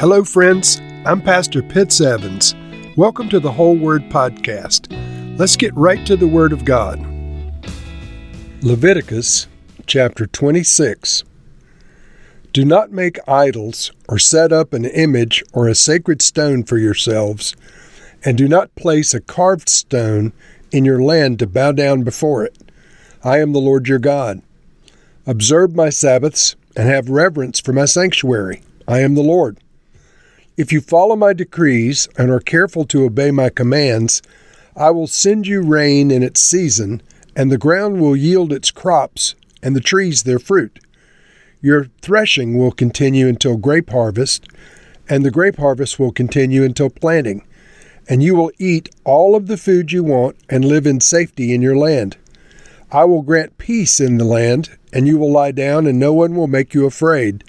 Hello, friends. I'm Pastor Pitts Evans. Welcome to the Whole Word Podcast. Let's get right to the Word of God. Leviticus chapter 26. Do not make idols or set up an image or a sacred stone for yourselves, and do not place a carved stone in your land to bow down before it. I am the Lord your God. Observe my Sabbaths and have reverence for my sanctuary. I am the Lord. If you follow my decrees and are careful to obey my commands, I will send you rain in its season, and the ground will yield its crops, and the trees their fruit. Your threshing will continue until grape harvest, and the grape harvest will continue until planting, and you will eat all of the food you want and live in safety in your land. I will grant peace in the land, and you will lie down, and no one will make you afraid.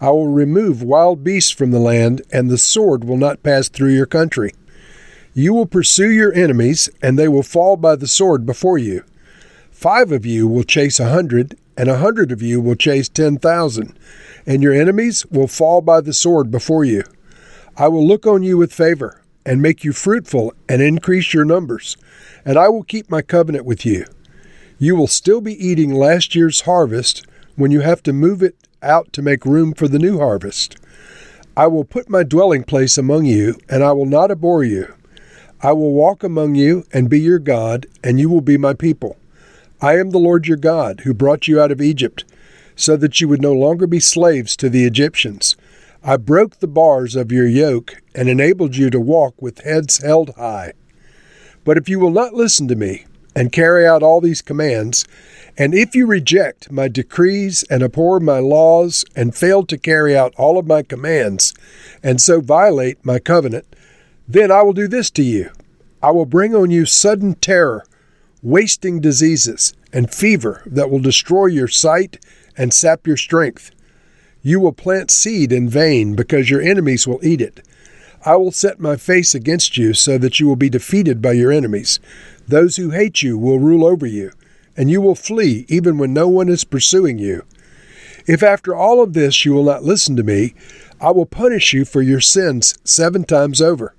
I will remove wild beasts from the land, and the sword will not pass through your country. You will pursue your enemies, and they will fall by the sword before you. Five of you will chase a hundred, and a hundred of you will chase ten thousand, and your enemies will fall by the sword before you. I will look on you with favor, and make you fruitful, and increase your numbers, and I will keep my covenant with you. You will still be eating last year's harvest when you have to move it out to make room for the new harvest. I will put my dwelling place among you, and I will not abhor you. I will walk among you and be your God, and you will be my people. I am the Lord your God, who brought you out of Egypt, so that you would no longer be slaves to the Egyptians. I broke the bars of your yoke and enabled you to walk with heads held high. But if you will not listen to me and carry out all these commands, and if you reject my decrees and abhor my laws and fail to carry out all of my commands, and so violate my covenant, then I will do this to you. I will bring on you sudden terror, wasting diseases, and fever that will destroy your sight and sap your strength. You will plant seed in vain because your enemies will eat it. I will set my face against you so that you will be defeated by your enemies. Those who hate you will rule over you and you will flee even when no one is pursuing you. If after all of this you will not listen to me, I will punish you for your sins seven times over.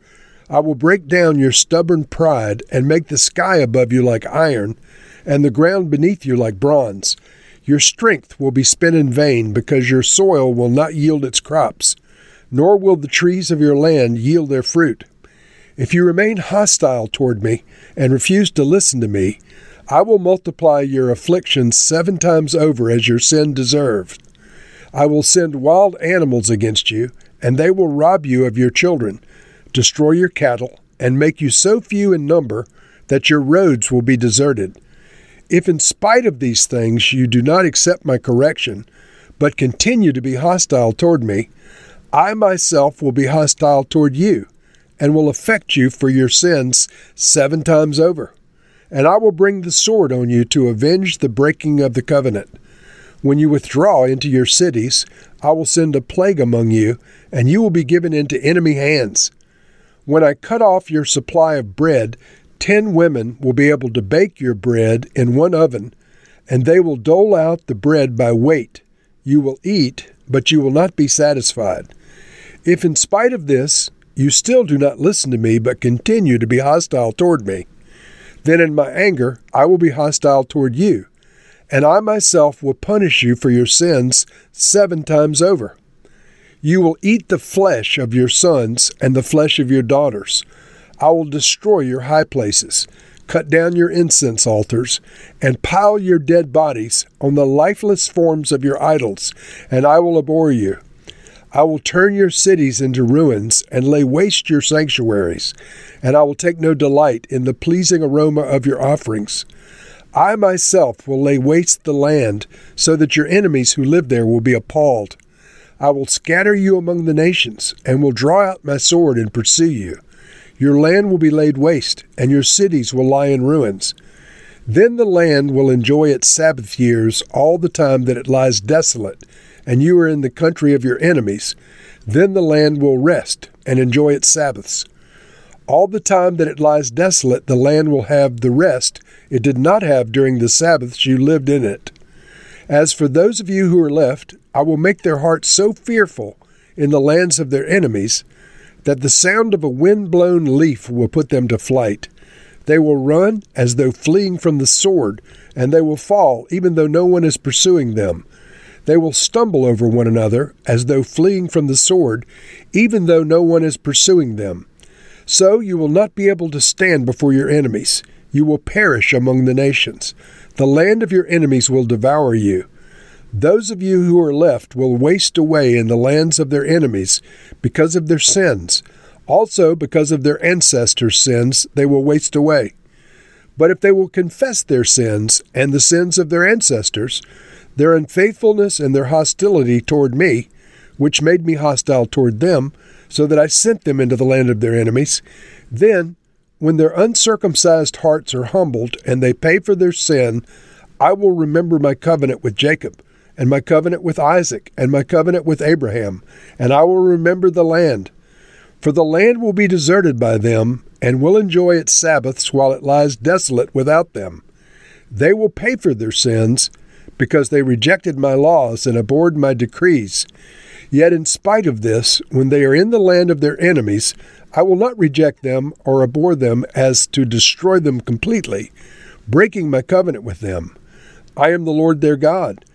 I will break down your stubborn pride and make the sky above you like iron, and the ground beneath you like bronze. Your strength will be spent in vain because your soil will not yield its crops, nor will the trees of your land yield their fruit. If you remain hostile toward me and refuse to listen to me, I will multiply your afflictions seven times over as your sin deserved. I will send wild animals against you, and they will rob you of your children, destroy your cattle, and make you so few in number that your roads will be deserted. If in spite of these things you do not accept my correction, but continue to be hostile toward me, I myself will be hostile toward you, and will affect you for your sins seven times over and I will bring the sword on you to avenge the breaking of the covenant. When you withdraw into your cities, I will send a plague among you, and you will be given into enemy hands. When I cut off your supply of bread, ten women will be able to bake your bread in one oven, and they will dole out the bread by weight. You will eat, but you will not be satisfied. If in spite of this you still do not listen to me, but continue to be hostile toward me, then in my anger I will be hostile toward you, and I myself will punish you for your sins seven times over. You will eat the flesh of your sons and the flesh of your daughters. I will destroy your high places, cut down your incense altars, and pile your dead bodies on the lifeless forms of your idols, and I will abhor you. I will turn your cities into ruins and lay waste your sanctuaries, and I will take no delight in the pleasing aroma of your offerings. I myself will lay waste the land, so that your enemies who live there will be appalled. I will scatter you among the nations, and will draw out my sword and pursue you. Your land will be laid waste, and your cities will lie in ruins. Then the land will enjoy its Sabbath years all the time that it lies desolate and you are in the country of your enemies, then the land will rest and enjoy its Sabbaths. All the time that it lies desolate, the land will have the rest it did not have during the Sabbaths you lived in it. As for those of you who are left, I will make their hearts so fearful in the lands of their enemies, that the sound of a wind-blown leaf will put them to flight. They will run as though fleeing from the sword, and they will fall even though no one is pursuing them. They will stumble over one another as though fleeing from the sword, even though no one is pursuing them. So you will not be able to stand before your enemies. You will perish among the nations. The land of your enemies will devour you. Those of you who are left will waste away in the lands of their enemies because of their sins. Also, because of their ancestors' sins, they will waste away. But if they will confess their sins and the sins of their ancestors, their unfaithfulness and their hostility toward me, which made me hostile toward them, so that I sent them into the land of their enemies, then, when their uncircumcised hearts are humbled and they pay for their sin, I will remember my covenant with Jacob, and my covenant with Isaac, and my covenant with Abraham, and I will remember the land. For the land will be deserted by them, and will enjoy its Sabbaths while it lies desolate without them. They will pay for their sins, because they rejected my laws and abhorred my decrees. Yet, in spite of this, when they are in the land of their enemies, I will not reject them or abhor them as to destroy them completely, breaking my covenant with them. I am the Lord their God.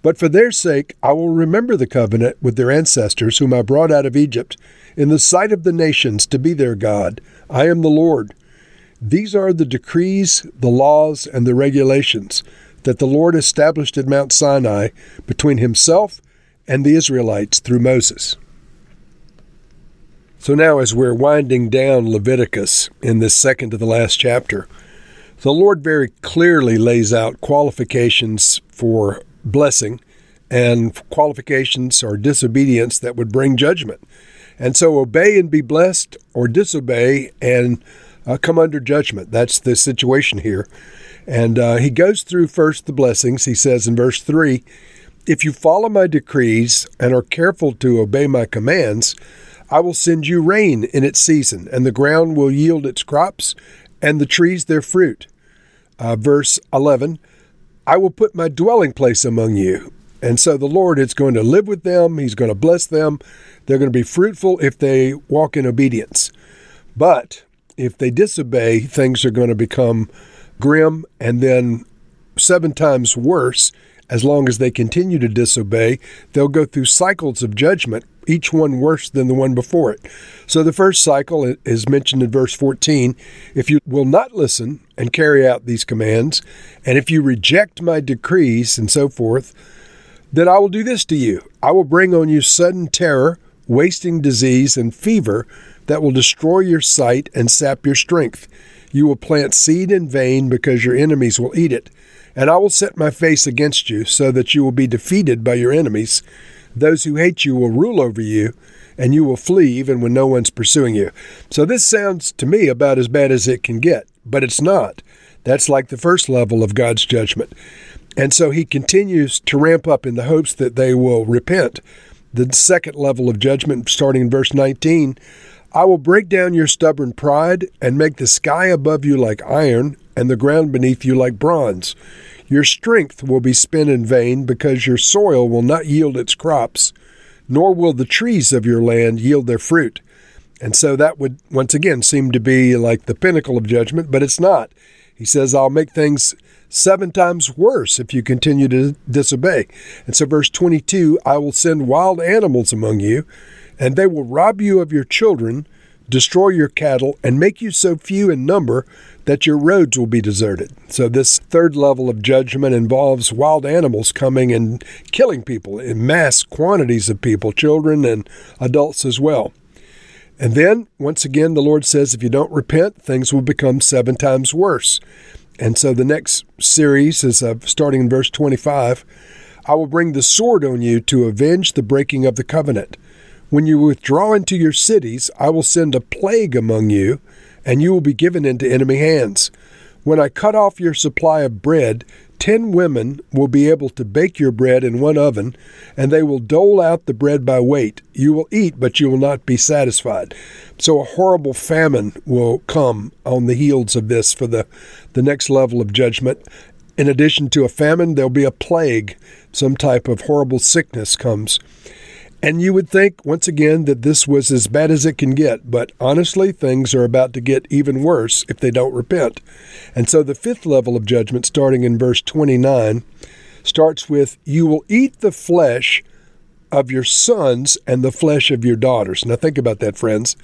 But for their sake I will remember the covenant with their ancestors, whom I brought out of Egypt, in the sight of the nations to be their God. I am the Lord. These are the decrees, the laws, and the regulations that the Lord established at Mount Sinai between himself and the Israelites through Moses. So now, as we're winding down Leviticus in this second to the last chapter, the Lord very clearly lays out qualifications for blessing and qualifications or disobedience that would bring judgment. And so obey and be blessed, or disobey and uh, come under judgment. That's the situation here. And uh, he goes through first the blessings. He says in verse 3 If you follow my decrees and are careful to obey my commands, I will send you rain in its season, and the ground will yield its crops, and the trees their fruit. Uh, verse 11 I will put my dwelling place among you. And so the Lord is going to live with them, He's going to bless them. They're going to be fruitful if they walk in obedience. But if they disobey, things are going to become grim, and then seven times worse as long as they continue to disobey. They'll go through cycles of judgment, each one worse than the one before it. So the first cycle is mentioned in verse 14. If you will not listen and carry out these commands, and if you reject my decrees and so forth, then I will do this to you. I will bring on you sudden terror, wasting disease, and fever that will destroy your sight and sap your strength. You will plant seed in vain because your enemies will eat it. And I will set my face against you so that you will be defeated by your enemies. Those who hate you will rule over you, and you will flee even when no one's pursuing you. So this sounds to me about as bad as it can get, but it's not. That's like the first level of God's judgment. And so he continues to ramp up in the hopes that they will repent. The second level of judgment, starting in verse 19, I will break down your stubborn pride and make the sky above you like iron and the ground beneath you like bronze. Your strength will be spent in vain because your soil will not yield its crops, nor will the trees of your land yield their fruit. And so that would once again seem to be like the pinnacle of judgment, but it's not. He says, I'll make things seven times worse if you continue to disobey. And so, verse 22 I will send wild animals among you and they will rob you of your children, destroy your cattle, and make you so few in number that your roads will be deserted. So, this third level of judgment involves wild animals coming and killing people in mass quantities of people, children and adults as well. And then, once again, the Lord says, if you don't repent, things will become seven times worse. And so the next series is uh, starting in verse 25 I will bring the sword on you to avenge the breaking of the covenant. When you withdraw into your cities, I will send a plague among you, and you will be given into enemy hands. When I cut off your supply of bread, ten women will be able to bake your bread in one oven, and they will dole out the bread by weight. You will eat, but you will not be satisfied. So a horrible famine will come on the heels of this for the, the next level of judgment. In addition to a famine, there'll be a plague. Some type of horrible sickness comes. And you would think, once again, that this was as bad as it can get, but honestly, things are about to get even worse if they don't repent. And so the fifth level of judgment, starting in verse 29, starts with, You will eat the flesh of your sons and the flesh of your daughters. Now, think about that, friends.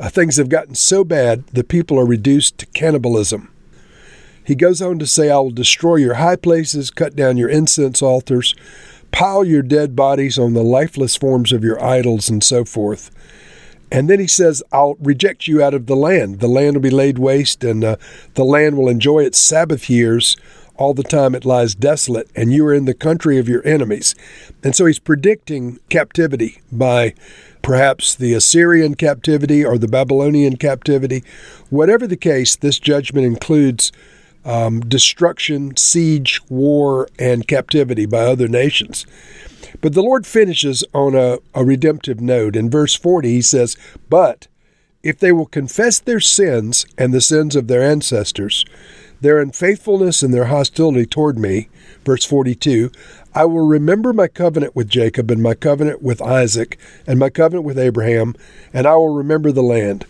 Uh, things have gotten so bad that people are reduced to cannibalism. He goes on to say, I will destroy your high places, cut down your incense altars, pile your dead bodies on the lifeless forms of your idols, and so forth. And then he says, I'll reject you out of the land. The land will be laid waste, and uh, the land will enjoy its Sabbath years all the time it lies desolate, and you are in the country of your enemies. And so he's predicting captivity by perhaps the Assyrian captivity or the Babylonian captivity. Whatever the case, this judgment includes um, destruction, siege, war, and captivity by other nations. But the Lord finishes on a, a redemptive note. In verse 40, he says, But if they will confess their sins and the sins of their ancestors, their unfaithfulness and their hostility toward me, verse 42, I will remember my covenant with Jacob and my covenant with Isaac and my covenant with Abraham, and I will remember the land.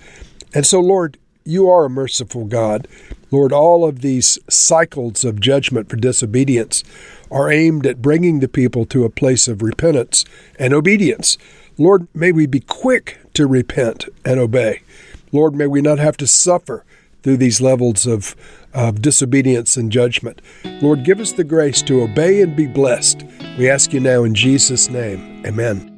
And so, Lord, you are a merciful God. Lord, all of these cycles of judgment for disobedience are aimed at bringing the people to a place of repentance and obedience. Lord, may we be quick to repent and obey. Lord, may we not have to suffer through these levels of, of disobedience and judgment. Lord, give us the grace to obey and be blessed. We ask you now in Jesus' name. Amen.